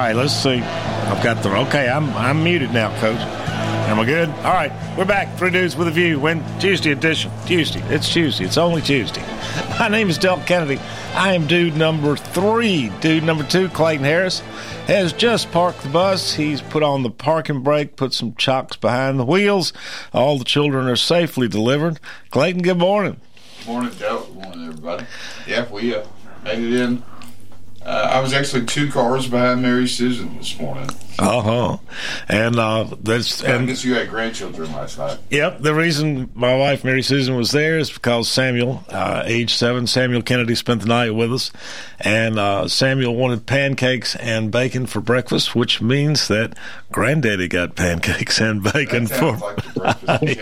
Right, let's see. I've got the okay. I'm I'm muted now, Coach. Am I good? All right, we're back. Three dudes with a view. When Tuesday edition. Tuesday. It's Tuesday. It's only Tuesday. My name is Del Kennedy. I am dude number three. Dude number two, Clayton Harris, has just parked the bus. He's put on the parking brake, put some chocks behind the wheels. All the children are safely delivered. Clayton, good morning. Good Morning, Joe. Good morning, everybody. Yeah, we uh, made it in uh, I was actually two cars behind Mary Susan this morning. Uh huh. And uh, that's I and guess you had grandchildren last night. Yep, the reason my wife Mary Susan was there is because Samuel, uh, age seven, Samuel Kennedy spent the night with us, and uh, Samuel wanted pancakes and bacon for breakfast, which means that Granddaddy got pancakes and bacon for. like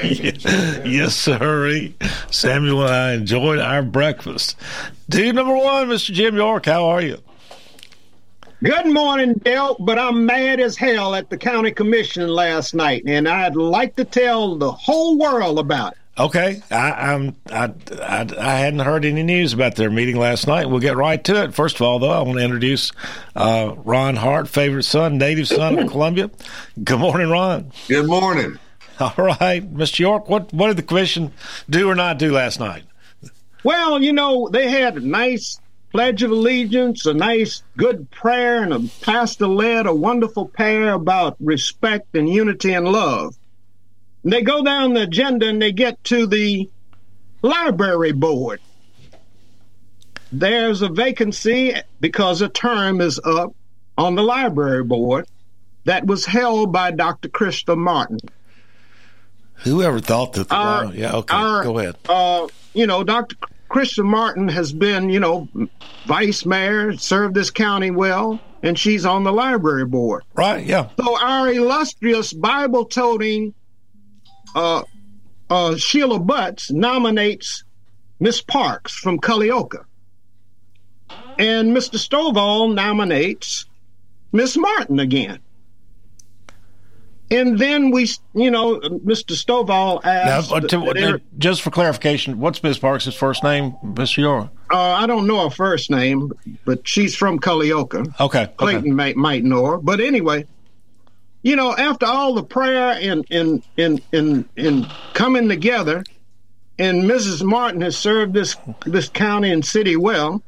yes, sir. Samuel and I enjoyed our breakfast. Dude number one, Mr. Jim York, how are you? Good morning, Del, but I'm mad as hell at the county commission last night, and I'd like to tell the whole world about it. Okay, I, I'm I, I I hadn't heard any news about their meeting last night. We'll get right to it. First of all, though, I want to introduce uh, Ron Hart, favorite son, native son of Columbia. Good morning, Ron. Good morning. All right, Mr. York. What what did the commission do or not do last night? Well, you know, they had a nice Pledge of Allegiance, a nice good prayer, and a pastor led a wonderful prayer about respect and unity and love. And they go down the agenda and they get to the library board. There's a vacancy because a term is up on the library board that was held by Dr. Krista Martin. Whoever thought that? The, Our- yeah, okay. our, Go ahead. Uh, you know, Dr. Krista Martin has been, you know, vice mayor, served this county well, and she's on the library board. Right? Yeah. So our illustrious Bible toting uh, uh, Sheila Butts nominates Miss Parks from Culleoka. And Mr. Stovall nominates Miss Martin again. And then we, you know, Mr. Stovall asked. uh, to- there- just for clarification, what's Miss Parks' first name, Mr. York? Uh, I don't know her first name, but she's from Culleoka. Okay. okay. Clayton might might know her, but anyway, you know, after all the prayer and and and and, and coming together, and Mrs. Martin has served this this county and city well,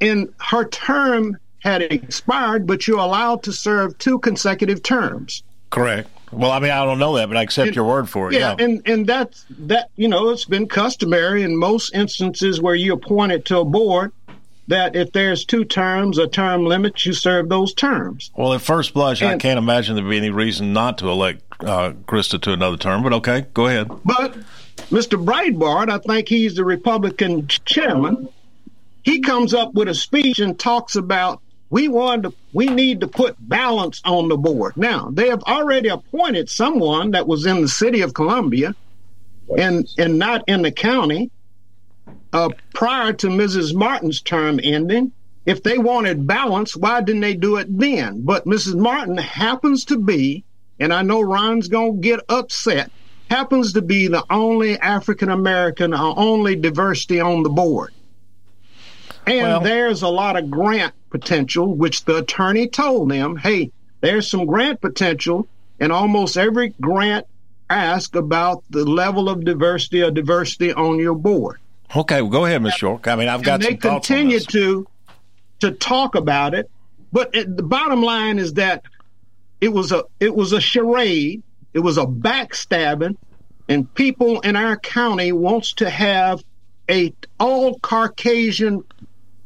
and her term had expired, but you're allowed to serve two consecutive terms. Correct. Well, I mean, I don't know that, but I accept And- your word for it. Yeah, Yeah. and and that's that. You know, it's been customary in most instances where you appoint it to a board that if there's two terms, a term limit, you serve those terms. Well, at first blush, I can't imagine there'd be any reason not to elect uh, Krista to another term, but okay, go ahead. But Mr. Breitbart, I think he's the Republican chairman. He comes up with a speech and talks about we want to, we need to put balance on the board. Now they have already appointed someone that was in the city of Columbia, and and not in the county. Uh, prior to Mrs. Martin's term ending, if they wanted balance, why didn't they do it then? But Mrs. Martin happens to be, and I know Ron's gonna get upset happens to be the only African American or only diversity on the board. And Well- there's a lot of grant potential, which the attorney told them, hey, there's some grant potential, and almost every grant ask about the level of diversity or diversity on your board. Okay, well, go ahead, Miss York. I mean, I've got and they some on continue to to talk about it, but it, the bottom line is that it was a it was a charade, it was a backstabbing, and people in our county wants to have a all Caucasian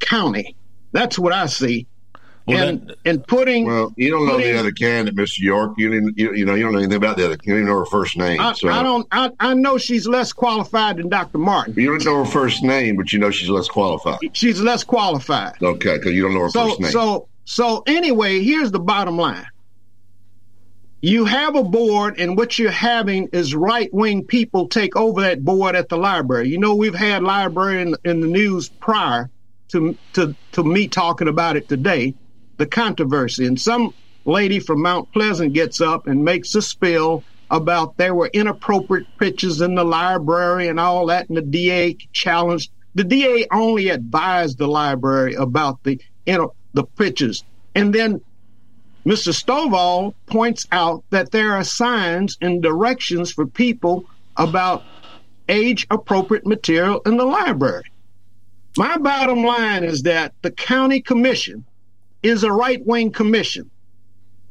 county. That's what I see. Well, and then- and putting Well, you don't know Putting- the other candidate, Mr. York. You didn't, you, you know, you don't know anything about the other. You don't know her first name. I, so I don't I, I know she's less qualified than Dr. Martin. You don't know her first name, but you know she's less qualified. She's less qualified. Okay, because you don't know her So first name. so So anyway, here's the bottom line. You have a board, and what you're having is right wing people take over that board at the library. You know, we've had library in, in the news prior to, to, to me talking about it today, the controversy. And some lady from Mount Pleasant gets up and makes a spill about there were inappropriate pictures in the library and all that, and the DA challenged. The DA only advised the library about the you know, the pictures, and then Mr. Stovall points out that there are signs and directions for people about age appropriate material in the library. My bottom line is that the county commission is a right wing commission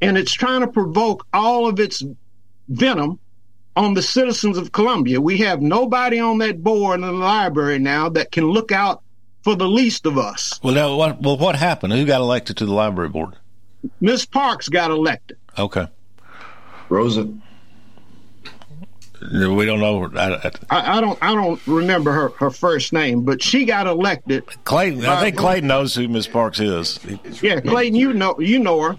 and it's trying to provoke all of its venom on the citizens of Columbia. We have nobody on that board in the library now that can look out for the least of us. Well, now, what, well, what happened? Who got elected to the library board? Miss Parks got elected. Okay. Rosa. We don't know. I, I, I, don't. I don't remember her, her first name, but she got elected. Clayton. I think uh, Clayton knows who Miss Parks is. Yeah, Clayton. You know. You know her.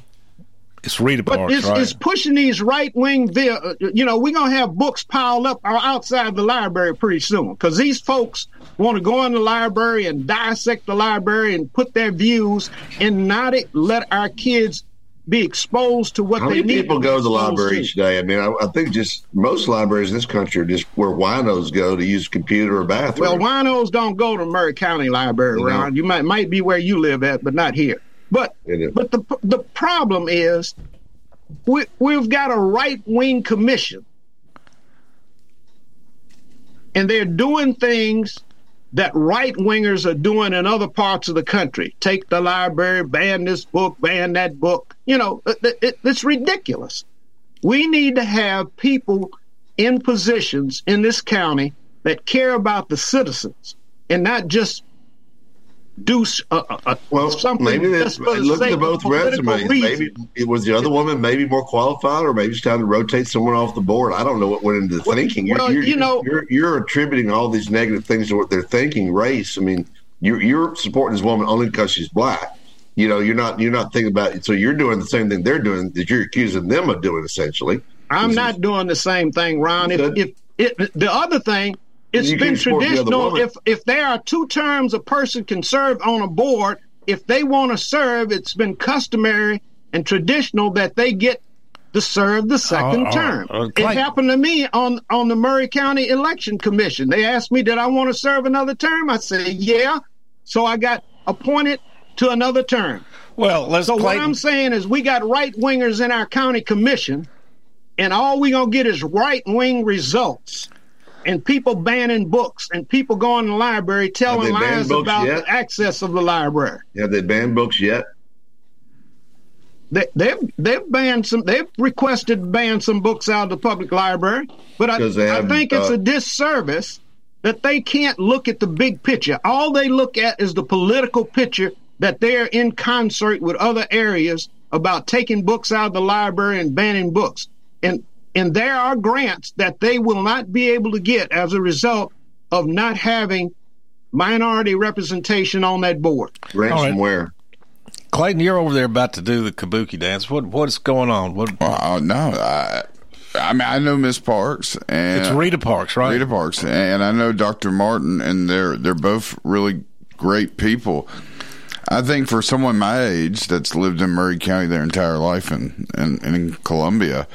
It's Rita but Parks, it's, right? it's pushing these right wing. Uh, you know, we're gonna have books piled up outside the library pretty soon because these folks want to go in the library and dissect the library and put their views and not let our kids be exposed to what How they many need. people go to the library to. each day? I mean, I, I, think just most libraries in this country are just where winos go to use a computer or bathroom. Well, winos don't go to Maury County Library, You know. You might might be where you live at, but not here. But but the the problem is we we've got a right wing commission, and they're doing things that right wingers are doing in other parts of the country. Take the library, ban this book, ban that book. You know, it, it, it's ridiculous. We need to have people in positions in this county that care about the citizens and not just do uh, uh, Well, something. maybe just that's, for the look at both resumes. Maybe it was the other woman, maybe more qualified, or maybe it's time to rotate someone off the board. I don't know what went into the Well, thinking. well, you're, you know- you're, you're attributing all these negative things to what they're thinking. Race. I mean, you're you're supporting this woman only because she's black. You know, you're not you're not thinking about. it. So you're doing the same thing they're doing that you're accusing them of doing essentially. I'm This not is- doing the same thing, Ron. If, Good. if the other thing, it's You been can support the other traditional. If if there are two terms a person can serve on a board, if they want to serve, it's been customary and traditional that they get to serve the second Uh, uh, term. uh, it Clay- happened to me on on the Maury County Election Commission. They asked me, "Did I want to serve another term?" I said, "Yeah." So I got appointed to another term. well, let's So what I'm saying is we got right wingers in our county commission, and all we gonna get is right wing results. And people banning books and people going to the library telling lies about yet? the access of the library. Have they banned books yet? They, they've they've banned some. They've requested to ban some books out of the public library, but I, I think it's uh, a disservice that they can't look at the big picture. All they look at is the political picture that they're in concert with other areas about taking books out of the library and banning books. And and there are grants that they will not be able to get as a result of not having minority representation on that board. Ransomware. Clayton, you're over there about to do the kabuki dance. What what's going on? What? Well, no, I, I mean I know Miss Parks and It's Rita Parks, right? Rita Parks, and I know Dr. Martin, and they're they're both really great people. I think for someone my age that's lived in Maury County their entire life and, and, and in Columbia,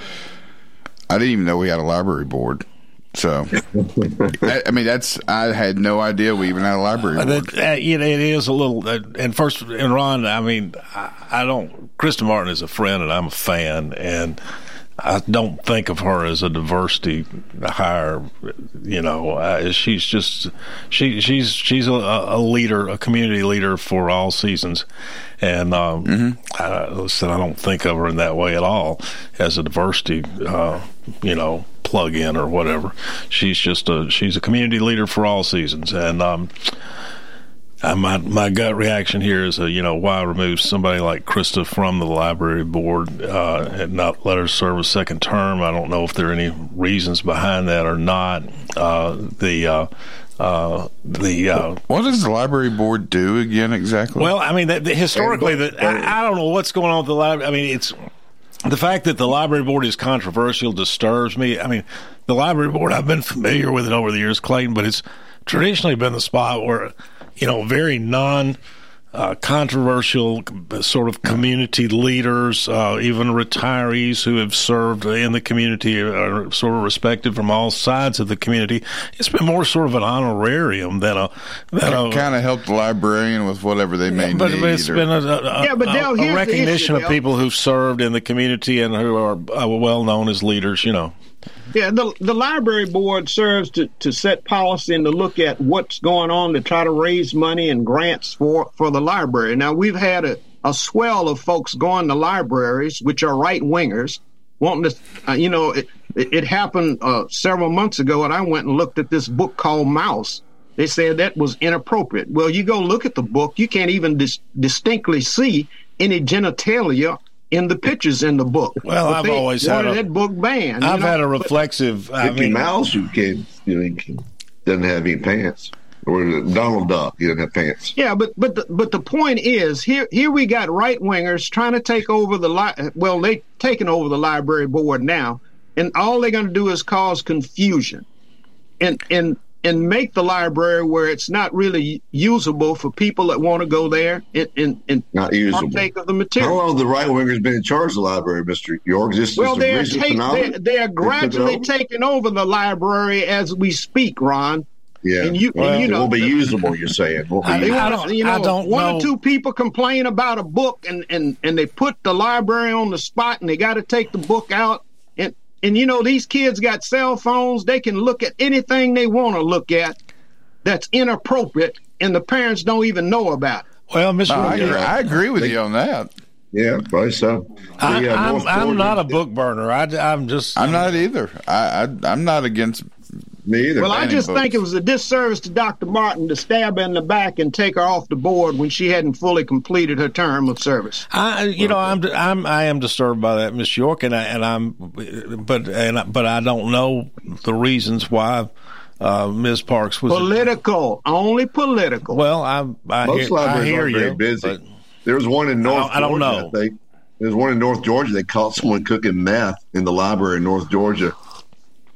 I didn't even know we had a library board. So, I, I mean, that's I had no idea we even had a library board. that, uh, you know, it is a little. Uh, and first, and Ron, I mean, I, I don't. Krista Martin is a friend, and I'm a fan, and I don't think of her as a diversity hire. You know, uh, she's just she she's she's a, a leader, a community leader for all seasons, and um, I, listen, I don't think of her in that way at all as a diversity. Uh, you know, plug in or whatever. She's just a she's a community leader for all seasons, and um, Uh, my my gut reaction here is, uh, you know, why remove somebody like Krista from the library board uh, and not let her serve a second term? I don't know if there are any reasons behind that or not. Uh, the uh, uh, the uh, what does the library board do again exactly? Well, I mean, the, the, historically, the, I, I, don't know what's going on with the library. I mean, it's the fact that the library board is controversial disturbs me. I mean, the library board I've been familiar with it over the years, Clayton, but it's traditionally been the spot where you know very non uh, controversial sort of community leaders, uh, even retirees who have served in the community are sort of respected from all sides of the community. It's been more sort of an honorarium than a than a kind of helped the librarian with whatever they may but, need. But it's or, been a, a, yeah, but Dale, a, a recognition issue, of people who've served in the community and who are uh, well known as leaders. You know. Yeah, the the library board serves to, to set policy and to look at what's going on to try to raise money and grants for, for the library. Now we've had a, a swell of folks going to libraries, which are right wingers, wanting to, uh, you know, it, it happened uh, several months ago, and I went and looked at this book called Maus. They said that was inappropriate. Well, you go look at the book, you can't even dis- distinctly see any genitalia in the pictures in the book. Well, but I've always had a, that book banned. I've know? had a reflexive. But, I Mickey mean, Mouse who can you know doesn't have any pants. Or Donald Duck, he doesn't have pants. Yeah, but but the, but the point is here here we got right wingers trying to take over the li- well they taking over the library board now, and all they're going to do is cause confusion, and and and make the library where it's not really usable for people that want to go there and, and, and not usable. partake of the material. How long have the right wingers been in charge of the library, Mr. York? Is well, they are, take, they, they are gradually over? taking over the library as we speak, Ron. Yeah, and you, well, and you know, it will be usable. You're saying I, I, don't, you know, I don't one know. or two people complain about a book, and and and they put the library on the spot, and they got to take the book out and you know, these kids got cell phones. They can look at anything they want to look at that's inappropriate, and the parents don't even know about it. Well, Mr. No, I, agree, I agree with you on that. Yeah, probably so. I, am I'm, I'm not a book burner. I, am just. I'm not either. I, I am not against me either. Well, I just think it was a disservice to Dr. Martin to stab her in the back and take her off the board when she hadn't fully completed her term of service. I, you know, I'm, I'm, I am disturbed by that, Miss York, and I, and I'm, but, and but I don't know the reasons why. Uh, Ms. Parks was political, only political. Well, I, I most hear, libraries I hear are you, very busy. There was one in North. I don't, Georgia, I don't know. I think. There's one in North Georgia. They caught someone cooking meth in the library in North Georgia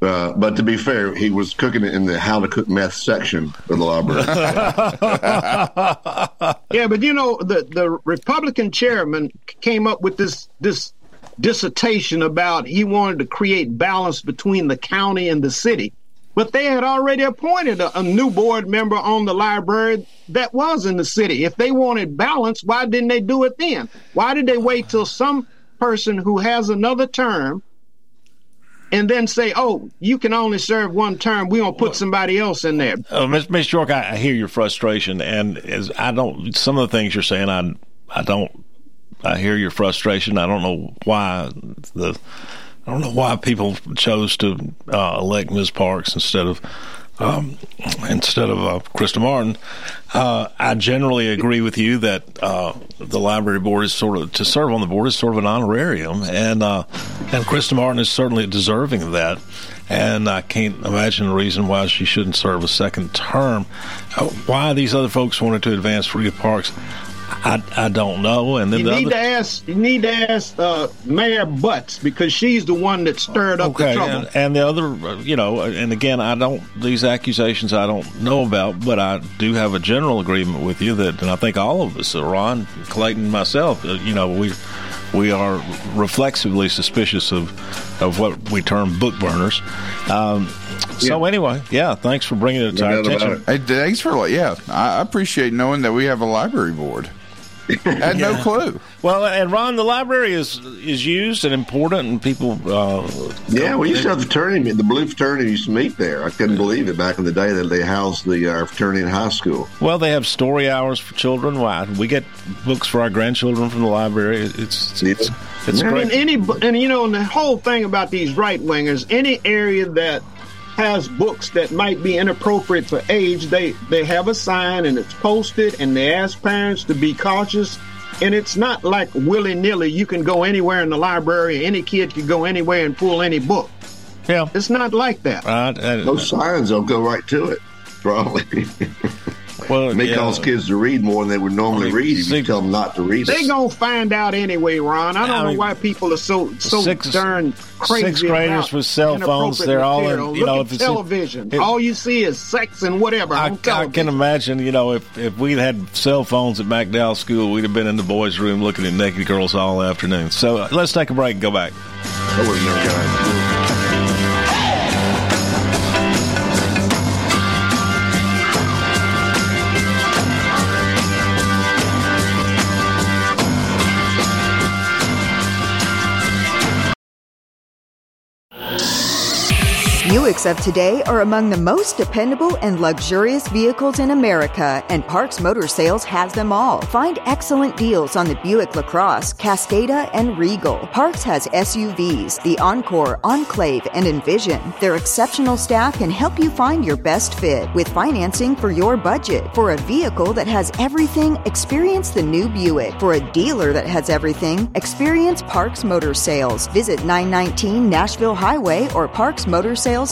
uh, but to be fair, he was cooking it in the how to cook meth section of the library. yeah, but you know, the, the Republican chairman came up with this this dissertation about he wanted to create balance between the county and the city. But they had already appointed a, a new board member on the library that was in the city. If they wanted balance, why didn't they do it then? Why did they wait till some person who has another term and then say, "Oh, you can only serve one term. We're gonna put somebody else in there." Uh, Miss York, I, I hear your frustration, and as I don't, some of the things you're saying, I I don't, I hear your frustration. I don't know why the, I don't know why people chose to uh, elect Ms. Parks instead of um, instead of uh, Krista Martin. Uh, I generally agree with you that uh, the library board is sort of to serve on the board is sort of an honorarium, and uh, and Krista Martin is certainly deserving of that. And I can't imagine a reason why she shouldn't serve a second term. Uh, why these other folks wanted to advance Rita Parks, I, I don't know. And then you the need other... to ask you need to ask uh, Mayor Butts because she's the one that stirred up okay, the trouble. And, and the other, uh, you know, and again, I don't these accusations I don't know about, but I do have a general agreement with you that, and I think all of us, uh, Ron, Clayton, myself, uh, you know, we we are reflexively suspicious of of what we term book burners. Um, so yeah. anyway, yeah, thanks for bringing it to our attention. Hey, thanks for yeah, I appreciate knowing that we have a library board. had yeah. no clue. Well, and Ron, the library is is used and important, and people. Uh, yeah, we used to have the fraternity. The blue fraternity used to meet there. I couldn't believe it back in the day that they housed the uh, fraternity in high school. Well, they have story hours for children. Why we get books for our grandchildren from the library? It's it's, it's I great. Mean, any and you know, and the whole thing about these right wingers, any area that has books that might be inappropriate for age, they they have a sign and it's posted, and they ask parents to be cautious. And it's not like willy nilly. You can go anywhere in the library. Any kid can go anywhere and pull any book. Yeah, It's not like that. uh, uh, Those signs, they'll go right to it, probably. well, It may yeah. cause kids to read more than they would normally Only read if you tell them not to read They it. gonna find out anyway, Ron. I don't I know mean, why people are so so sixth- darn crazy. sixth graders with cell phones, they're all in- you Look know, at if it's television. it- all you see is sex and whatever I, on I can imagine, you know, if, if we'd had cell phones at McDowell School, we'd have been in the boys' room looking at naked girls all afternoon. So uh, let's take a break and go back. I Buicks of today are among the most dependable and luxurious vehicles in America, and Parks Motor Sales has them all. Find excellent deals on the Buick LaCrosse, Cascada, and Regal. Parks has SUVs, the Encore, Enclave, and Envision. Their exceptional staff can help you find your best fit with financing for your budget. For a vehicle that has everything, experience the new Buick. For a dealer that has everything, experience Parks Motor Sales. Visit 919 Nashville Highway or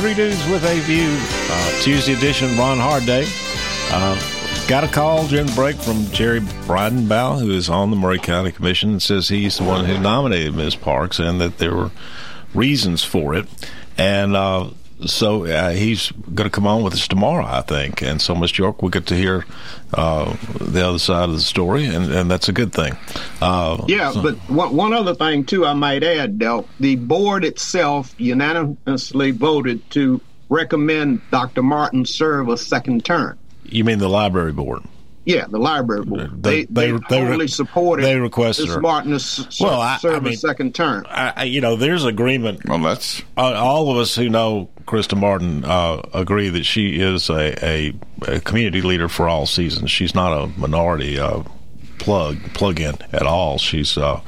Three Dudes with a View. Uh, Tuesday edition, Ron Hart Day. Uh, got a call during the break from Jerry Bridenbaugh, who is on the Maury County Commission, and says he's the one who nominated Ms. Parks and that there were reasons for it. And uh, so uh, he's going to come on with us tomorrow, I think. And so, Mr. York, we'll get to hear uh, the other side of the story, and, and that's a good thing. Uh, Yeah, so- but one, one other thing too, I might add, Del, the board itself unanimously voted to recommend Dr. Martin serve a second term. you mean the library board? Yeah, the library board. They- They they- they, they re- totally supported. they requested Ms. Martin to s- s- Well, I- serve I mean- a second term. I, I- you know, there's agreement. Well, that's all of us who know Krista Martin uh, agree that she is a, a, a community leader for all seasons. She's not a minority uh, plug plug in at all. She's uh,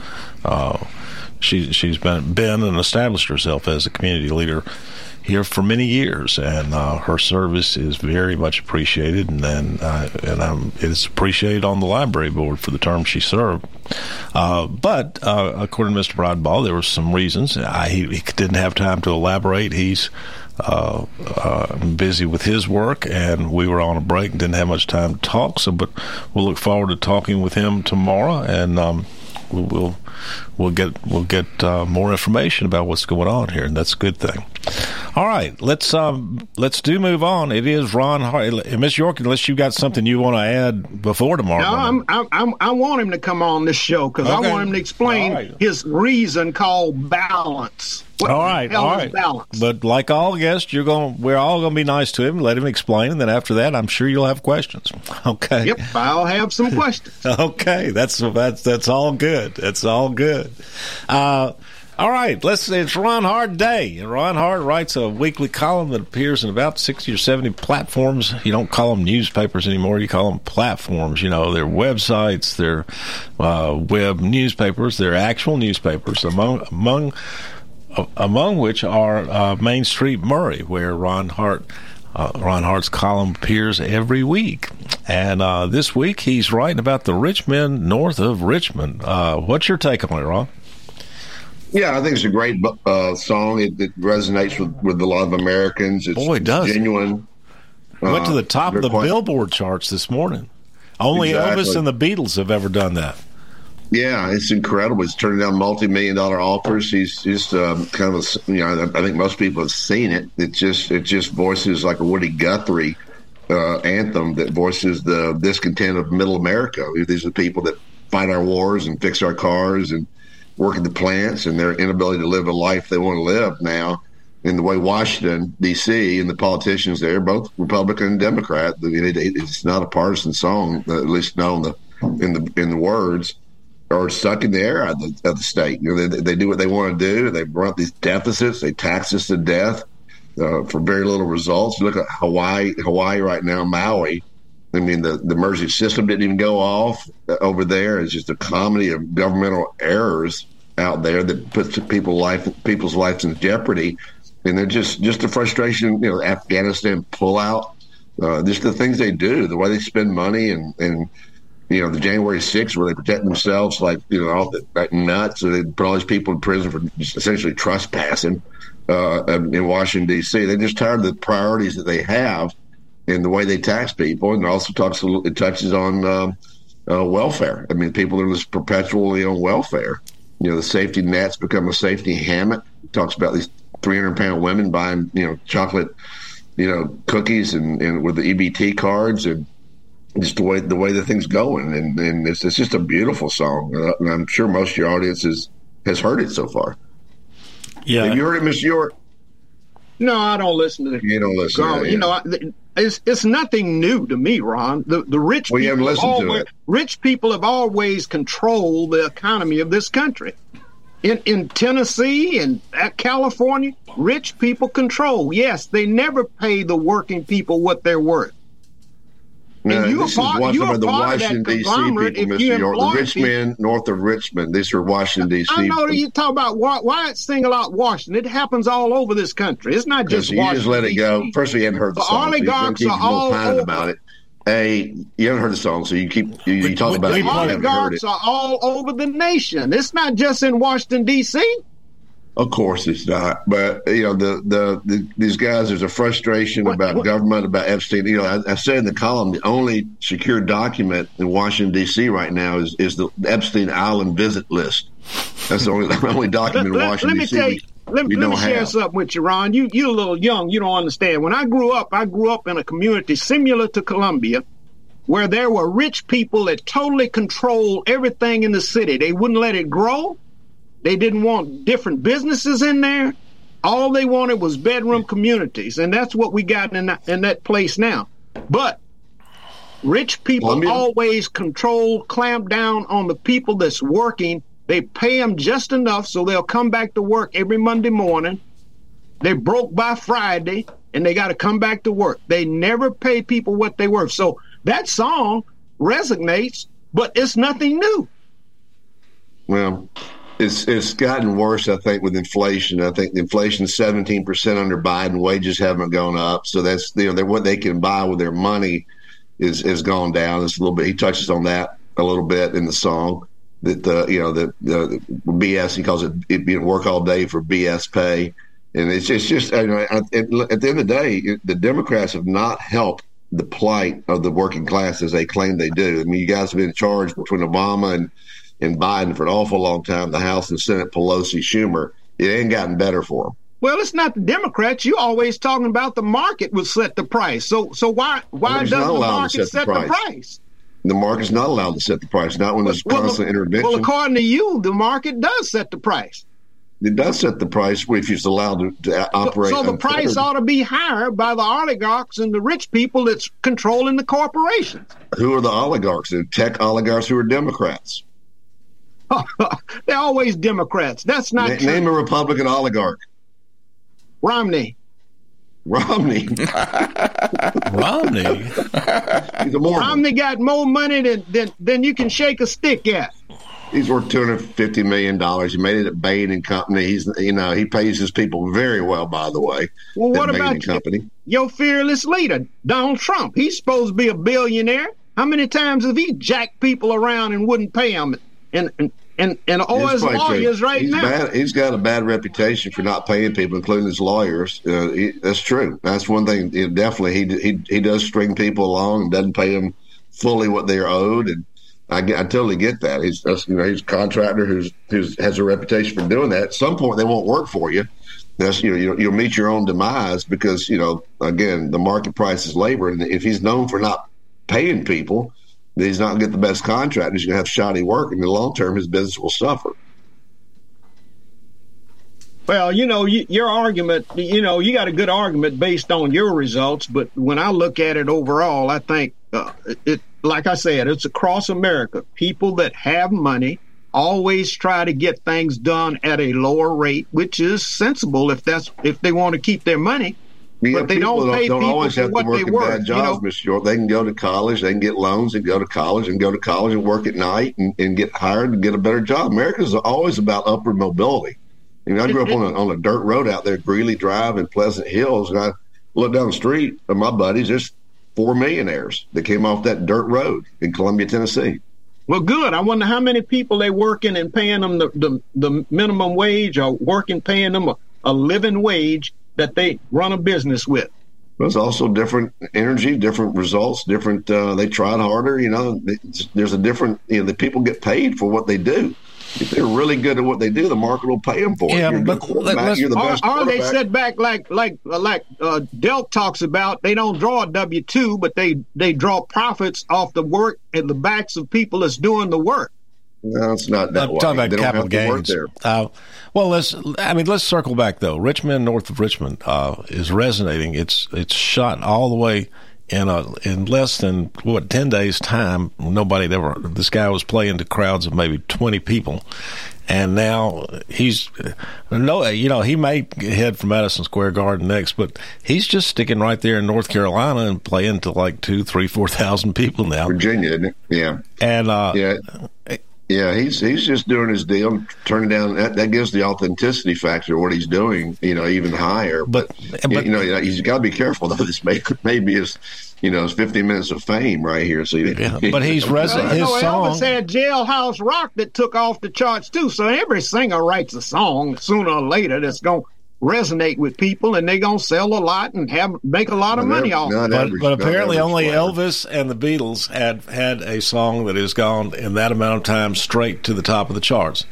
uh, she she's been been and established herself as a community leader here for many years, and uh, her service is very much appreciated, and and, uh, and it's appreciated on the library board for the term she served. Uh, but uh, according to Mr. Bridenbaugh, there were some reasons. Uh, he, he didn't have time to elaborate. He's uh, uh, busy with his work, and we were on a break and didn't have much time to talk. So, but we'll look forward to talking with him tomorrow, and um, we'll, we'll we'll get we'll get uh, more information about what's going on here, and that's a good thing. All right, let's um, let's do move on. It is Ron Hart, Miss York. Unless you've got something you want to add before tomorrow. No, I'm, I'm, I'm, I want him to come on this show because Okay. I want him to explain right. his reason called balance. What all right, all right. balance? But like all guests, you're going. We're all going to be nice to him. Let him explain, and then after that, I'm sure you'll have questions. Okay. Yep, I'll have some questions. okay, that's that's that's all good. That's all good. Uh, all right, let's. It's Ron Hart Day. Ron Hart writes a weekly column that appears in about sixty or seventy platforms. You don't call them newspapers anymore. You call them platforms. You know, they're websites, they're uh, web newspapers, they're actual newspapers. Among among among which are uh, Main Street Maury, where Ron Hart. Uh, Ron Hart's column appears every week, and uh, this week he's writing about the rich men north of Richmond. Uh, what's your take on it, Ron? Yeah, I think it's a great uh, song. It, it resonates with, with a lot of Americans. It's, Boy, it does. genuine. Went to Uh, the top of the quite- Billboard charts this morning. Only Exactly. Elvis and the Beatles have ever done that. Yeah, it's incredible. He's turning down multi-million dollar offers. He's just um, kind of a, you know, I think most people have seen it. It just it just voices like a Woody Guthrie uh, anthem that voices the discontent of Middle America. These are people that fight our wars and fix our cars and work at the plants and their inability to live a life they want to live now. In the way Washington D.C. and the politicians there, both Republican and Democrat, it's not a partisan song, at least not on the in the in the words are stuck in the air of the, of the state. You know, they, they do what they want to do. They run these deficits. They tax us to death uh, for very little results. Look at Hawaii, Hawaii right now, Maui. I mean, the, the emergency system didn't even go off over there. It's just a comedy of governmental errors out there that puts people life people's lives in jeopardy. And they're just just the frustration, you know, Afghanistan pullout, uh, just the things they do, the way they spend money, and and you know the January 6th where they protect themselves like you know all the, like nuts. So they put all these people in prison for essentially trespassing uh, in Washington D.C. They're just tired of the priorities that they have and the way they tax people, and it also talks it touches on um, uh, welfare. I mean, people are just perpetually on welfare. You know, the safety nets become a safety hammock. It talks about these 300 pound women buying you know chocolate, you know, cookies and, and with the EBT cards and just the way the way the thing's going, and, and it's, it's just a beautiful song. Uh, and I'm sure most of your audience has has heard it so far. Yeah, Have you heard it, Miss York? No, I don't listen to the You don't listen. girl. to it, You yeah. know, I- it's it's nothing new to me, Ron. The the rich Well, you people haven't listened to always, it. rich people have always controlled the economy of this country. In in Tennessee and at California, rich people control. Yes, they never pay the working people what they're worth. No, And you this are part- is one you of are the part of that Washington D.C. people, Mr. you York. The employ rich men north of Richmond. These are Washington D.C. I know you talk about why, why it's single out Washington. It happens all over this country. It's not just Because you Washington. just let it go. First, of all, you hadn't heard the The song. so you oligarchs keep are all over. about it. Hey, you haven't heard the song, so you keep you, you talk about it. The You heard oligarchs it. are all over the nation. It's not just in Washington D.C. Of course, it's not. But you know, the the, the these guys. There's a frustration about government, about Epstein. You know, I, I said in the column, the only secure document in Washington D.C. right now is is the Epstein Island visit list. That's the only the only document in Let, let Washington me D.C. tell you. Let, let me share have. something with you, Ron. You you're a little young. You don't understand. When I grew up, I grew up in a community similar to Columbia, where there were rich people that totally controlled everything in the city. They wouldn't let it grow. They didn't want different businesses in there. All they wanted was bedroom communities, and that's what we got in that, in that place now. But rich people Columbia? always control, clamp down on the people that's working. They pay them just enough so they'll come back to work every Monday morning. They broke by Friday and they got to come back to work. They never pay people what they worth. So that song resonates, but it's nothing new. Well, it's it's gotten worse, I think, with inflation. I think the inflation's seventeen percent under Biden. Wages haven't gone up, so that's you know what they can buy with their money is is gone down. It's a little bit. He touches on that a little bit in the song that the you know the, the uh, BS he calls it it being work all day for BS pay, and it's it's just you know, at, at the end of the day, the Democrats have not helped the plight of the working class as they claim they do. I mean, you guys have been in charge between Obama and and Biden for an awful long time. The House and Senate, Pelosi, Schumer, it ain't gotten better for them. Well, it's not the Democrats. You always talking about the market will set the price. So so why why Well, doesn't the not allowed to market set set, the the price. price? The market's not allowed to set the price, not when there's Well, constant intervention. Well, according to you, the market does set the price. it does set the price if it's allowed to, to operate. So the price ought to be higher by the oligarchs and the rich people that's controlling the corporations. Who are the oligarchs? The tech oligarchs who are Democrats. They're always Democrats. That's not Na- true. name a Republican oligarch. Romney. Romney. Romney. He's a Mormon. Romney got more money than, than than you can shake a stick at. He's worth two hundred fifty million dollars. He made it at Bain and Company. He's you know he pays his people very well. By the way, Well, what Bain about Company? your fearless leader, Donald Trump? He's supposed to be a billionaire. How many times have he jacked people around and wouldn't pay them? And and and, and all his true. lawyers right he's now. Bad, he's got a bad reputation for not paying people, including his lawyers. Uh, he, that's true. That's one thing. know, definitely, he, he he does string people along and doesn't pay them fully what they're owed. And I, I totally get that. He's that's, you know he's a contractor who's who's has a reputation for doing that. At some point, they won't work for you. That's you know you'll, you'll meet your own demise because you know again the market price is labor, and if he's known for not paying people, he's not going to get the best contract. He's going to have shoddy work, and in the long term, his business will suffer. Well, you know, you, your argument, you know, you got a good argument based on your results, but when I look at it overall, I think uh, it, like I said, it's across America. People that have money always try to get things done at a lower rate, which is sensible if that's if they want to keep their money. Yeah, but they don't pay don't people always have to what work they in work. bad you know? jobs. They can go to college, they can get loans and go to college and go to college and work at night and, and get hired and get a better job. America's always about upward mobility. I, mean, I grew up on a, on a dirt road out there, Greeley Drive in Pleasant Hills, and I looked down the street and my buddies. There's four millionaires that came off that dirt road in Columbia, Tennessee. Well, good. I wonder how many people they working and paying them the, the, the minimum wage or working paying them a, a living wage that they run a business with. There's also different energy, different results, different. Uh, they tried harder. You know, there's a different. You know, the people get paid for what they do. If they're really good at what they do, the market will pay them for it. Yeah, You're a but good you're the Or, best or they quarterback. sit back like like like uh, Delk talks about. They don't draw a W two, but they they draw profits off the work and the backs of people that's doing the work. No, it's not that I'm way. talking about They capital have to work gains. there. Uh, well, let's. I mean, let's circle back though. Richmond, north of Richmond, uh, is resonating. It's it's shot all the way in a in less than what ten days time. Nobody ever. This guy was playing to crowds of maybe twenty people, and now he's no. You know, he may head for Madison Square Garden next, but he's just sticking right there in North Carolina and playing to like two, three, four thousand people now. Virginia. Yeah. And uh, yeah, yeah, he's he's just doing his deal, turning down. That, that gives the authenticity factor of what he's doing, you know, even higher. But, you know, he's got to be careful though. This may maybe his, you know, his 15 minutes of fame right here. So, but he's Well, you know, Elvis had Jailhouse Rock that took off the charts too. So every singer writes a song sooner or later that's going resonate with people, and they're going to sell a lot and have make a lot of money off. it. But, but apparently, only Elvis and the Beatles had had a song that has gone in that amount of time straight to the top of the charts.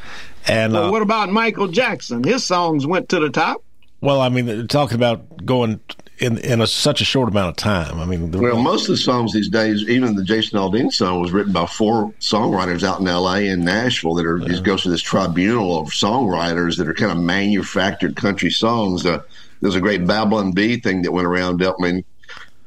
And Well, uh, what about Michael Jackson? His songs went to the top. well, I mean, talking about going in in a, such a short amount of time. I mean, the, Well, most of the songs these days, even the Jason Aldean song, was written by four songwriters out in L.A. and Nashville that are just goes through this tribunal of songwriters that are kind of manufactured country songs. Uh, there's a great Babylon Bee thing that went around. I mean,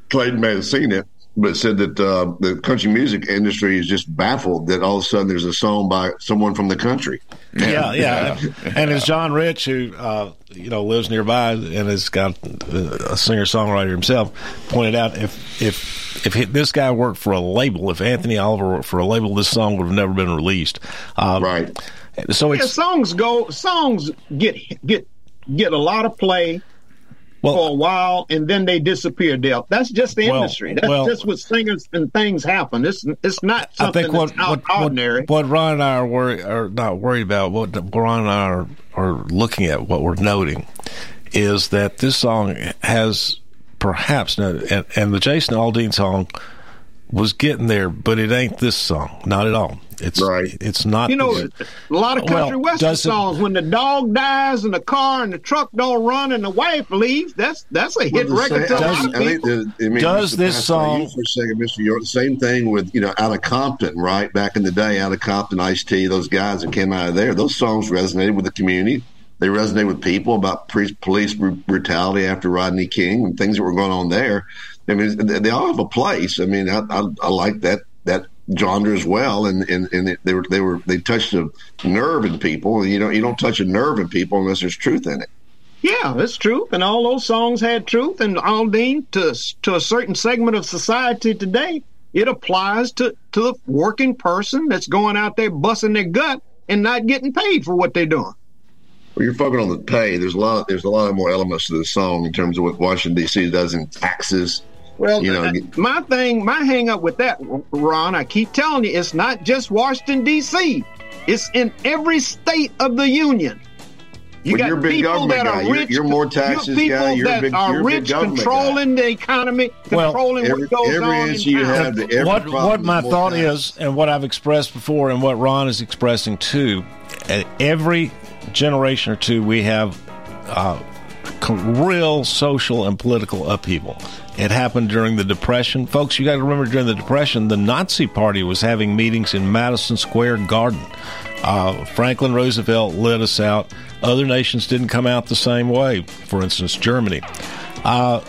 Clayton may have seen it, but said that uh, the country music industry is just baffled that all of a sudden there's a song by someone from the country. yeah, yeah. and as John Rich, who uh, you know lives nearby and has got a singer songwriter himself, pointed out, if if if he, this guy worked for a label, if Anthony Oliver worked for a label, this song would have never been released. Um, right. So yeah, songs go. Songs get get get a lot of play for a while, and then they disappear. Dale, that's just the Well, industry. That's well- just what singers and things happen. It's it's not I something think what that's out what, what ordinary. what Ron and I are worried are not worried about. What Ron and I are, are looking at, what we're noting, is that this song has perhaps no, and, and the Jason Aldean song was getting there, but it ain't this song, not at all. It's right. It's not. You know, this- a lot of country Well, western does it- songs. When the dog dies in the car and the truck don't run and the wife leaves, that's that's a hit record same- to a I lot of I think the- I mean, Does this Pastor, song- for a second, Mr. York? Same thing with you know out of Compton, right? Back in the day, out of Compton, Ice T, those guys that came out of there, those songs resonated with the community. They resonated with people about pre- police br- brutality after Rodney King and things that were going on there. I mean, they, they all have a place. I mean, I, I, I like that that genre as well, and and, and they were they were they touched a nerve in people. You don't you don't touch a nerve in people unless there's truth in it. Yeah, it's truth, and all those songs had truth. And Aldean, to to a certain segment of society today, it applies to to the working person that's going out there busting their gut and not getting paid for what they're doing. Well, you're focusing on the pay. There's a lot. There's a lot of more elements to the song in terms of what Washington D.C. does in taxes. Well, you know, uh, my thing, my hang up with that, Ron, I keep telling you, it's not just Washington D.C. It's in every state of the union. You Well, got you're a big people government that guy. are You're- rich. you're more you taxes have people guy. You're a that big- are you're a big rich, government guy. controlling the economy, controlling every- what goes every on. answer in you have to every what problem what is my more thought tax. is, and what I've expressed before, and what Ron is expressing too, at every generation or two, we have uh, co- real social and political upheaval. It happened during the Depression, folks. You got to remember during the Depression, the Nazi Party was having meetings in Madison Square Garden. Uh, Franklin Roosevelt led us out. Other nations didn't come out the same way. For instance, Germany. Uh,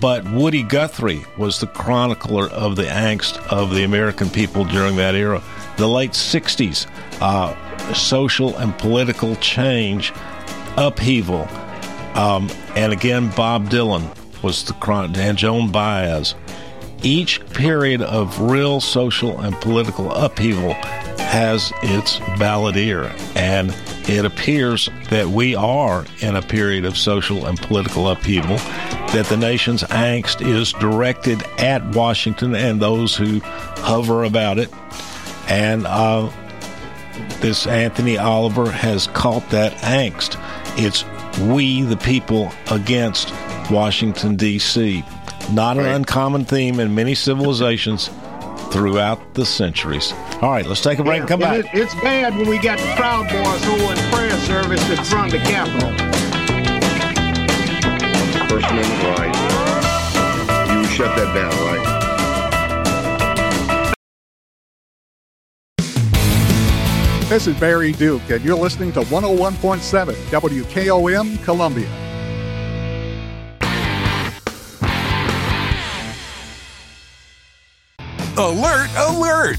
but Woody Guthrie was the chronicler of the angst of the American people during that era. The late 60s, uh, social and political change, upheaval. Um, and again, Bob Dylan was the crime, and Joan Baez. Each period of real social and political upheaval has its balladeer, and it appears that we are in a period of social and political upheaval, that the nation's angst is directed at Washington and those who hover about it. And uh, this Anthony Oliver has caught that angst. It's we, the people, against Washington, D.C. Not an uncommon theme in many civilizations throughout the centuries. All right, let's take a break Yeah, and come and back. It, it's bad when we got the Proud Boys holding prayer service in front of the Capitol. First Amendment right. You shut that down, right? This is Barry Duke, and you're listening to 101.7 WKOM Columbia. Alert, alert!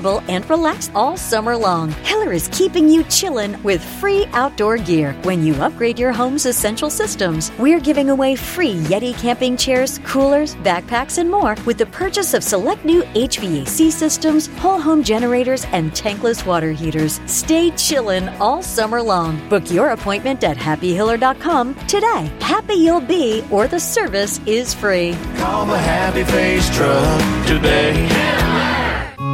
and relaxed all summer long. Hiller is keeping you chillin' with free outdoor gear when you upgrade your home's essential systems. We're giving away free Yeti camping chairs, coolers, backpacks, and more with the purchase of select new HVAC systems, whole home generators, and tankless water heaters. Stay chillin' all summer long. Book your appointment at happyhiller.com today. Happy you'll be, or the service is free. Call the Happy Face Truck today.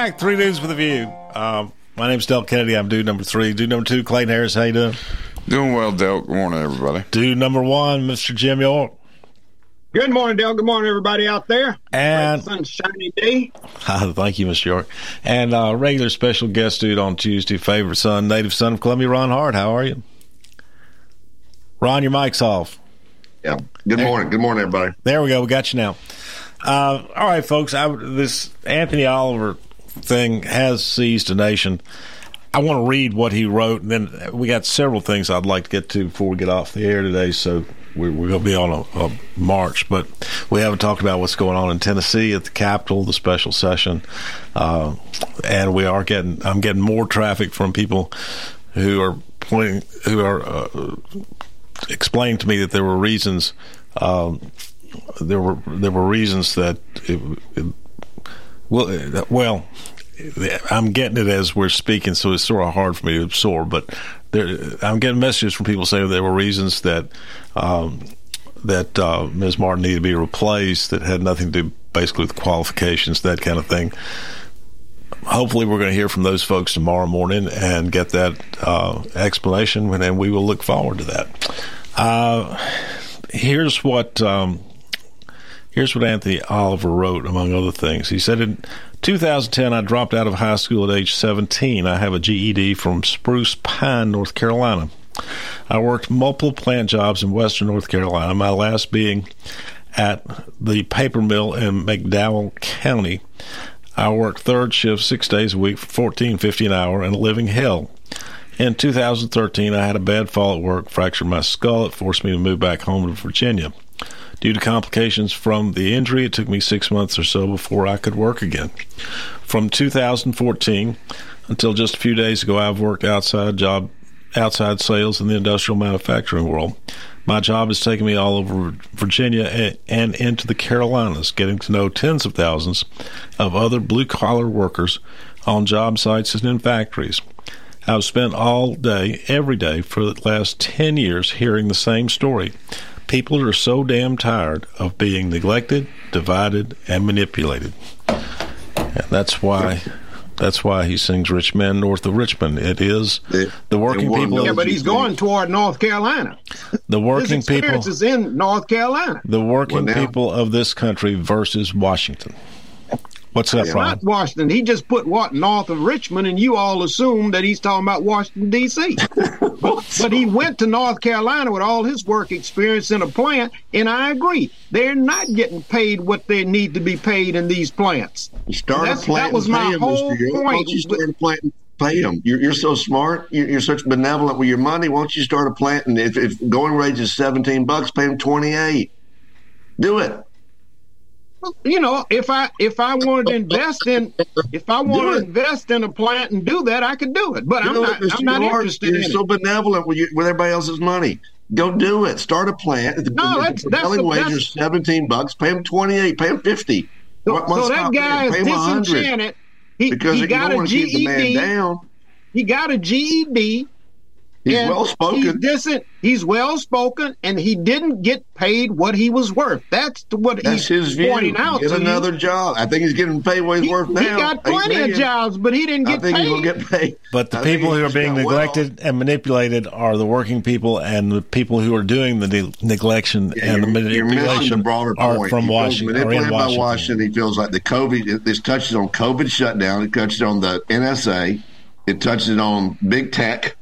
Back. Three dudes with a view. Um, my name's Delk Kennedy. I'm dude number three. Dude number two, Clayton Harris. How you doing? Doing well, Del. Good morning, everybody. Dude number one, Mr. Jim York. Good morning, Dale. Good morning, everybody out there. And sunshiny day. thank you, Mr. York. And uh, regular special guest dude on Tuesday, favorite son, native son of Columbia, Ron Hart. How are you? Ron, your mic's off. Yeah. Good morning. Good morning, everybody. There we go. We got you now. Uh, all right, folks. I, this Anthony Oliver thing has seized a nation. I want to read what he wrote, and then we got several things I'd like to get to before we get off the air today. So we're, we're going to be on a, a march, but we haven't talked about what's going on in Tennessee at the Capitol, the special session, uh, and we are getting. I'm getting more traffic from people who are pointing, who are uh, explaining to me that there were reasons. Um, there were there were reasons that it, it, well uh, well I'm getting it as we're speaking, so it's sort of hard for me to absorb. But there, I'm getting messages from people saying there were reasons that um, that uh, Ms. Martin needed to be replaced that had nothing to do basically with qualifications, that kind of thing. Hopefully, we're going to hear from those folks tomorrow morning and get that uh, explanation, and we will look forward to that. Uh, here's what. Um, Here's what Anthony Oliver wrote, among other things. He said, In 2010, I dropped out of high school at age 17. I have a GED from Spruce Pine, North Carolina. I worked multiple plant jobs in western North Carolina, my last being at the paper mill in McDowell County. I worked third shift six days a week for fourteen fifty an hour and a living hell. In 2013, I had a bad fall at work, fractured my skull. It forced me to move back home to Virginia. Due to complications from the injury, it took me six months or so before I could work again. From 2014 until just a few days ago, I've worked outside job, outside sales in the industrial manufacturing world. My job has taken me all over Virginia and into the Carolinas, getting to know tens of thousands of other blue collar workers on job sites and in factories. I've spent all day, every day, for the last 10 years hearing the same story. People are so damn tired of being neglected, divided, and manipulated. And that's why. That's why he sings "Rich Men North of Richmond." It is the working people. Yeah, but he's going toward North Carolina. The working His experience people. is in North Carolina. The working Well, people of this country versus Washington. What's up, It's Ron? not Washington. He just put what north of Richmond, and you all assume that he's talking about Washington D.C. but he went to North Carolina with all his work experience in a plant, and I agree, they're not getting paid what they need to be paid in these plants. Start That's- a plant. That was pay whole. York. Why don't point. you start a plant and pay them? You're, you're so smart. You're, you're such benevolent with your money. Why don't you start a plant? And if, if going rate is 17 bucks, pay them 28. Do it. You know, if I if I wanted to invest in if I wanted to invest in a plant and do that, I could do it. But I'm Do not I'm not interested You're in it. so benevolent with, you, with everybody else's money. Go do it. Start a plant. The, No, the that's- that's prevailing the- wage is 17 bucks. Pay them 28. Pay them 50. So, why so that guy is Pay 'em 100. disenchanted. He, Because he you got a wanna keep the man GED. down. He got a GED, He's And well-spoken. He doesn't. He's well spoken, and he didn't get paid what he was worth. That's what That's he's his view. pointing out Get to you. another job. I think he's getting paid what he's worth now. He got Eight plenty of jobs, but he didn't I get think paid. he's gonna get paid. But the I people who are being done well. neglected and manipulated are the working people, and the people who are doing the ne- neglection and the You're missing the manipulation broader are point. from He Washington. Are in manipulated by Washington. Washington. He feels like the COVID. This touches on COVID shutdown. It touches on the NSA. It touches on big tech.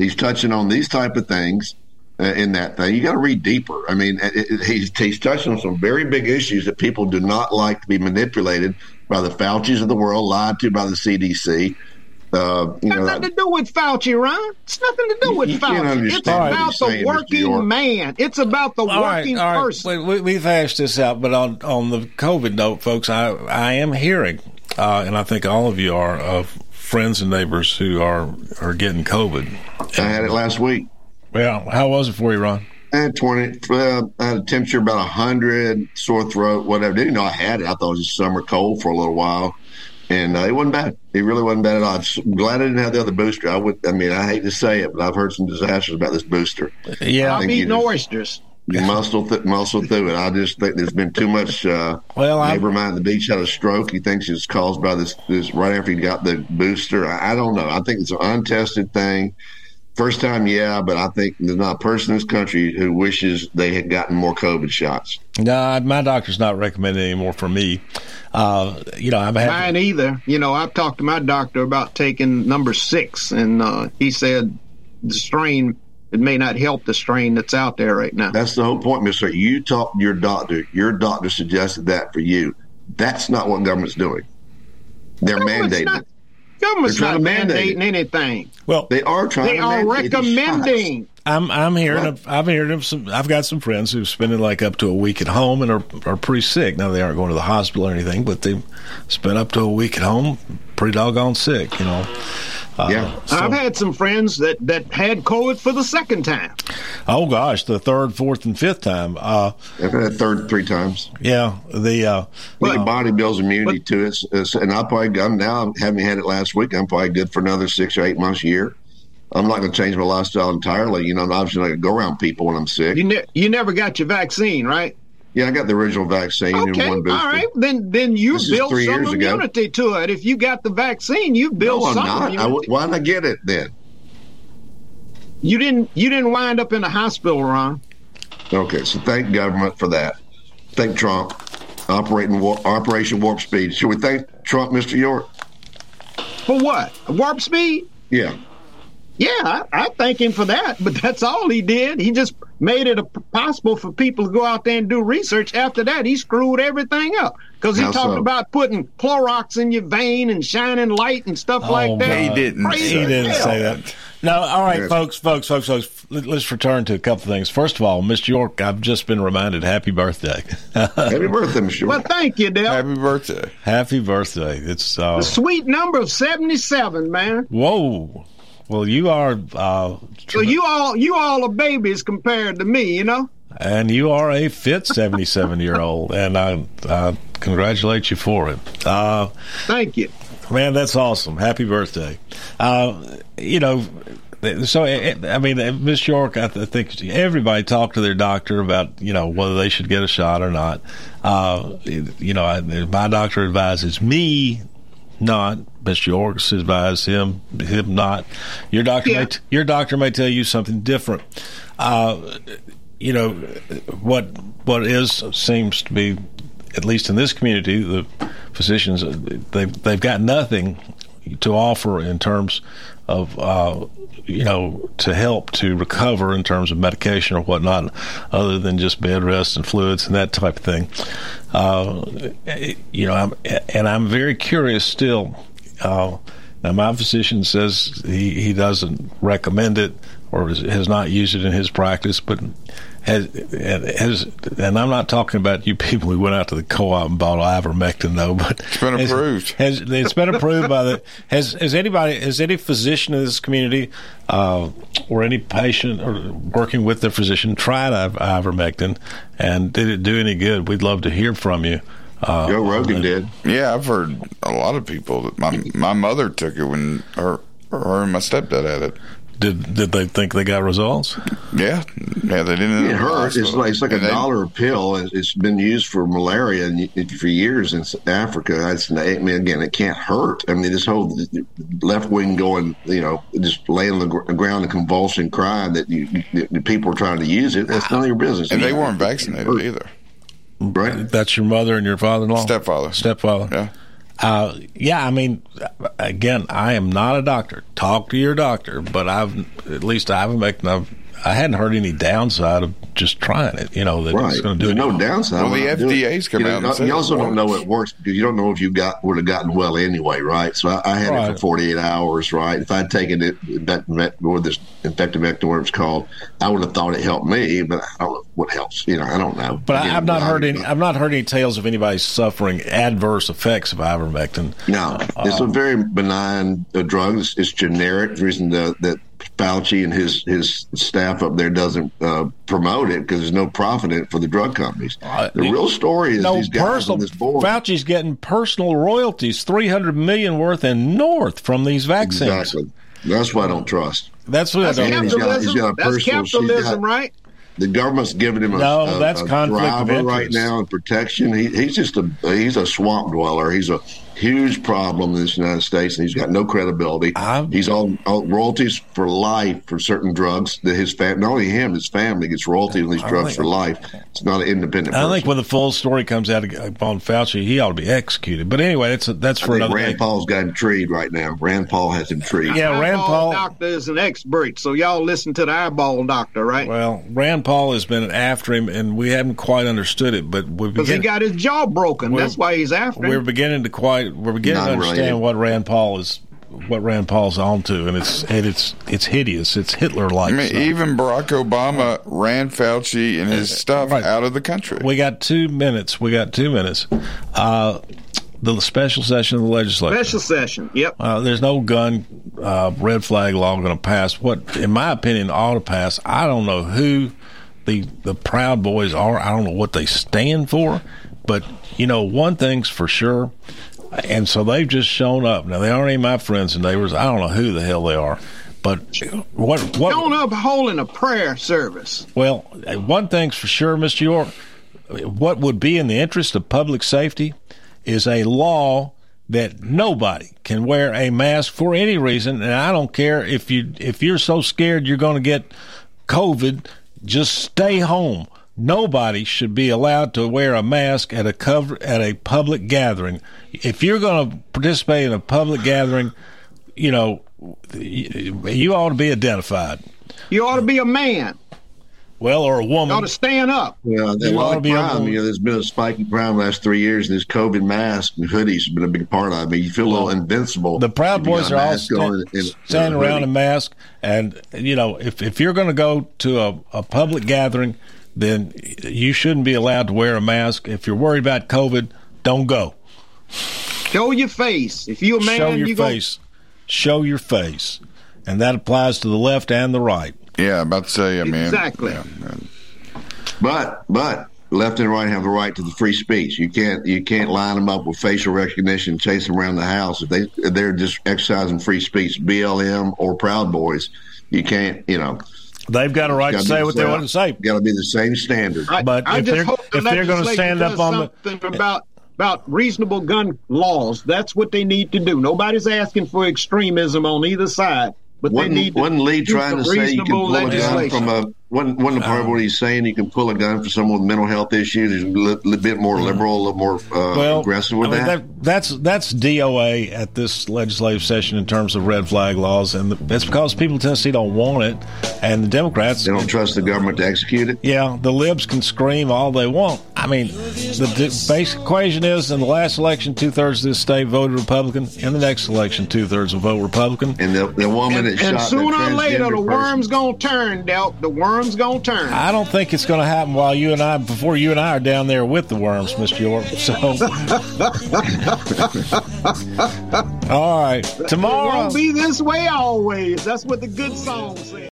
He's touching on these type of things uh, in that thing. You got to read deeper. I mean, it, it, he's he's touching on some very big issues that people do not like to be manipulated by the Fauci's of the world, lied to by the CDC. Uh, you know, nothing to do with Fauci, Ron. It's nothing to do with you Fauci. It's about he's the working man. It's about the All right, working all right. person. We, we, we've hashed this out, but on on the COVID note, folks, I I am hearing, uh, and I think all of you are of friends and neighbors who are are getting COVID. I had it last week. Well, how was it for you, Ron? I had 20, uh, I had a temperature about 100, sore throat, whatever. Didn't know I had it. I thought it was just summer cold for a little while. And uh, it wasn't bad. It really wasn't bad at all. I'm glad I didn't have the other booster. I would. I mean, I hate to say it, but I've heard some disasters about this booster. Yeah, I I'm think you eating just- oysters. You muscle, th- muscle through it. I just think there's been too much. Uh, well, neighbor of mine at the beach had a stroke. He thinks it's caused by this. This right after he got the booster. I, I don't know. I think it's an untested thing. First time, yeah, but I think there's not a person in this country who wishes they had gotten more COVID shots. No, my doctor's not recommending any more for me. Uh, you know, I'm having. Mine either. You know, I've talked to my doctor about taking number six, and uh, he said the strain it may not help the strain that's out there right now. That's the whole point, Mister. You talked to your doctor. Your doctor suggested that for you. That's not what government's doing. They're Government's mandating. not- Government's They're not trying mandate mandating anything. Well, they are trying. They to are recommending. I'm I'm hearing of, I'm hearing of some. I've got some friends who've spent like up to a week at home and are are pretty sick. Now they aren't going to the hospital or anything, but they spent up to a week at home, pretty doggone sick. You know. Uh, yeah. so- I've had some friends that, that had COVID for the second time. oh gosh, the third, fourth, and fifth time. Uh, I've had a third three times. yeah, the uh, Well, your body builds immunity to it, and I probably I'm now having had it last week. I'm probably good for another six or eight months a year. I'm not going to change my lifestyle entirely. You know, I'm obviously not going to go around people when I'm sick. You ne- you never got your vaccine, right? Yeah, I got the original vaccine Okay, one all booster. right. Then then you This built three some years ago. immunity to it. If you got the vaccine, you built No, I'm some not. Immunity. w- why didn't get it then? you didn't you didn't wind up in a hospital, Ron. Okay, so thank government for that. Thank Trump. Operating war- Operation Warp Speed. Should we thank Trump, Mr. York? For what? Warp speed? Yeah. Yeah, I, I thank him for that. But that's all he did. He just made it a, possible for people to go out there and do research. After that, he screwed everything up because he How talked so? about putting Clorox in your vein and shining light and stuff like that. God. He didn't Crazy He say didn't hell. say that. No, all right, Yes. folks, folks, folks, folks. let- Let's return to a couple things. First of all, Mr. York, I've just been reminded. Happy birthday! Happy birthday, Mr. Well, thank you, Dale. Happy birthday. Happy birthday! It's uh, The sweet number of seventy-seven, man. whoa. Well, you are, uh, So you all you all are babies compared to me, you know. and you are a fit seventy-seven-year-old, and I, I congratulate you for it. Uh, Thank you. Man, that's awesome. Happy birthday. Uh, you know, so eh, I mean, eh, Miss York, I th- think everybody talked to their doctor about you know whether they should get a shot or not. Uh, you know, I, my doctor advises me not. Miss York's advised him him not. Your doctor Yeah. may t- your doctor may tell you something different. Uh, you know what what is seems to be at least in this community the physicians they've they've got nothing to offer in terms of uh, you know to help to recover in terms of medication or whatnot other than just bed rest and fluids and that type of thing. Uh, you know I'm, and I'm very curious still uh, now my physician says he, he doesn't recommend it or has not used it in his practice but has, has and I'm not talking about you people who went out to the co-op and bought ivermectin though, but It's been has- approved. Has, it's been approved by the has has anybody has any physician in this community uh, or any patient or working with their physician tried iv- ivermectin and did it do any good? We'd love to hear from you. Uh, Joe Rogan did. Yeah, I've heard a lot of people. That my my mother took it when her her and my stepdad had it. Did did they think they got results? Yeah, yeah, they didn't. It hurts. It's like it's like a they- dollar a pill. It's- It's been used for malaria for years in Africa. It's, I mean, again, it can't hurt. I mean, this whole left wing going, you know, just laying on the ground and convulsion, crying that you, you, the people are trying to use it. That's none of your business. And they You- weren't vaccinated either. Right. That's your mother and your father-in-law. Stepfather. Stepfather. Yeah. Uh, yeah, I mean, again, I am not a doctor. Talk to your doctor, but I've at least I haven't making I've, I hadn't heard any downside of just trying it. You know that Right. it's going to do There's it. no downside. Well, the when I do. FDA's come you know, out and You also don't know it works because you don't know if you got would have gotten well anyway, right? So I, I had it for 48 hours, right? If I'd taken it, that, that what this infective vector worm's called, I would have thought it helped me, but I don't know what helps. You know, I don't know. But I, Again, I've not I- heard any. I've not heard any tales of anybody suffering adverse effects of ivermectin. No, it's a Um, very benign uh, drug. It's, it's generic. The reason that, that Fauci and his his staff up there doesn't uh, promote it because there's no profit in it for the drug companies. the real story is no these guys personal. on this board. Fauci's getting personal royalties, three hundred million worth and north from these vaccines. Exactly. That's why I don't trust. That's what That's I don't. And he's got- he's got a capitalism. That's personal- she's got- capitalism, right? The government's giving him a, No, a, that's a conflict of driver right now and protection. He, he's just a he's a swamp dweller. He's a huge problem in this United States, and he's got no credibility. he's all, all royalties for life for certain drugs that his family, not only him, his family gets royalties on these drugs think- for life. It's not an independent. I person. think when the full story comes out upon Fauci, he ought to be executed. But anyway, that's that's I for think another Rand day. Paul's got him treed right now. Rand Paul has him treed. Yeah, Rand eyeball Paul. doctor is an expert, so y'all listen to the eyeball doctor, right? Well, Rand Paul has been after him, and we haven't quite understood it. But we Because he got his jaw broken. That's why he's after Him. we're beginning to quite we're beginning to understand related. what Rand Paul is what Rand Paul's onto, and it's and it's it's hideous. It's Hitler like. I like. mean, even Barack Obama ran Fauci and his stuff out of the country. We got two minutes. We got two minutes. Uh, the special session of the legislature. Special session. Yep. Uh, there's no gun uh, red flag law going to pass. What, in my opinion, ought to pass. I don't know who the the Proud Boys are. I don't know what they stand for, but you know one thing's for sure. And so they've just shown up. Now they aren't even my friends and neighbors. I don't know who the hell they are, but what what Showing up holding a prayer service. well, one thing's for sure, Mr. York. What would be in the interest of public safety is a law that nobody can wear a mask for any reason, and I don't care if you if you're so scared you're going to get COVID, just stay home. Nobody should be allowed to wear a mask at a cover at a public gathering. If you're going to participate in a public gathering, you know you you ought to be identified. You ought to be a man. Well, or a woman. You woman. ought to stand up. Yeah, You ought to be able crime. You know, there's been a spike in crime the last three years, and this COVID mask and hoodies have been a big part of it. I mean, you feel a little invincible. The Proud Boys are all mask on sta- and- and standing a around hoodie. in mask, and you know, if if you're going to go to a, a public gathering, then you shouldn't be allowed to wear a mask. If you're worried about COVID, don't go. Show your face. If you're a man, Show your you gonna- face. Show your face, and that applies to the left and the right. Yeah, about to say, I mean, Exactly. yeah, But but left and right have the right to the free speech. You can't you can't line them up with facial recognition, chase them around the house if they if they're just exercising free speech. BLM or Proud Boys, you can't. You know, They've got a right to say what they want to say. Got to be the same standard. I, But I if they're- hope the if they're gonna stand up does on the- about about reasonable gun laws. That's what they need to do. Nobody's asking for extremism on either side, but wasn't, they need to wasn't Lee trying to say you can reasonable pull a gun from a wasn't, wasn't the part of what he's saying you can pull a gun for someone with mental health issues? He's a li- little bit more liberal, a little more uh, well, aggressive with I mean, that. That's that's DOA at this legislative session in terms of red flag laws, and it's because people in Tennessee don't want it, and the Democrats They don't trust the government to execute it. Yeah, the libs can scream all they want. I mean, the, the basic equation is in the last election, two thirds of this state voted Republican. In the next election, two thirds will vote Republican. And the, the woman And, that and shot sooner that or later, the person- worm's gonna turn. Delk. The worm's gonna turn. I don't think it's going to happen while you and I, before you and I are down there with the worms, Mr. York. So, all right, It tomorrow. won't be this way always. That's what the good song says.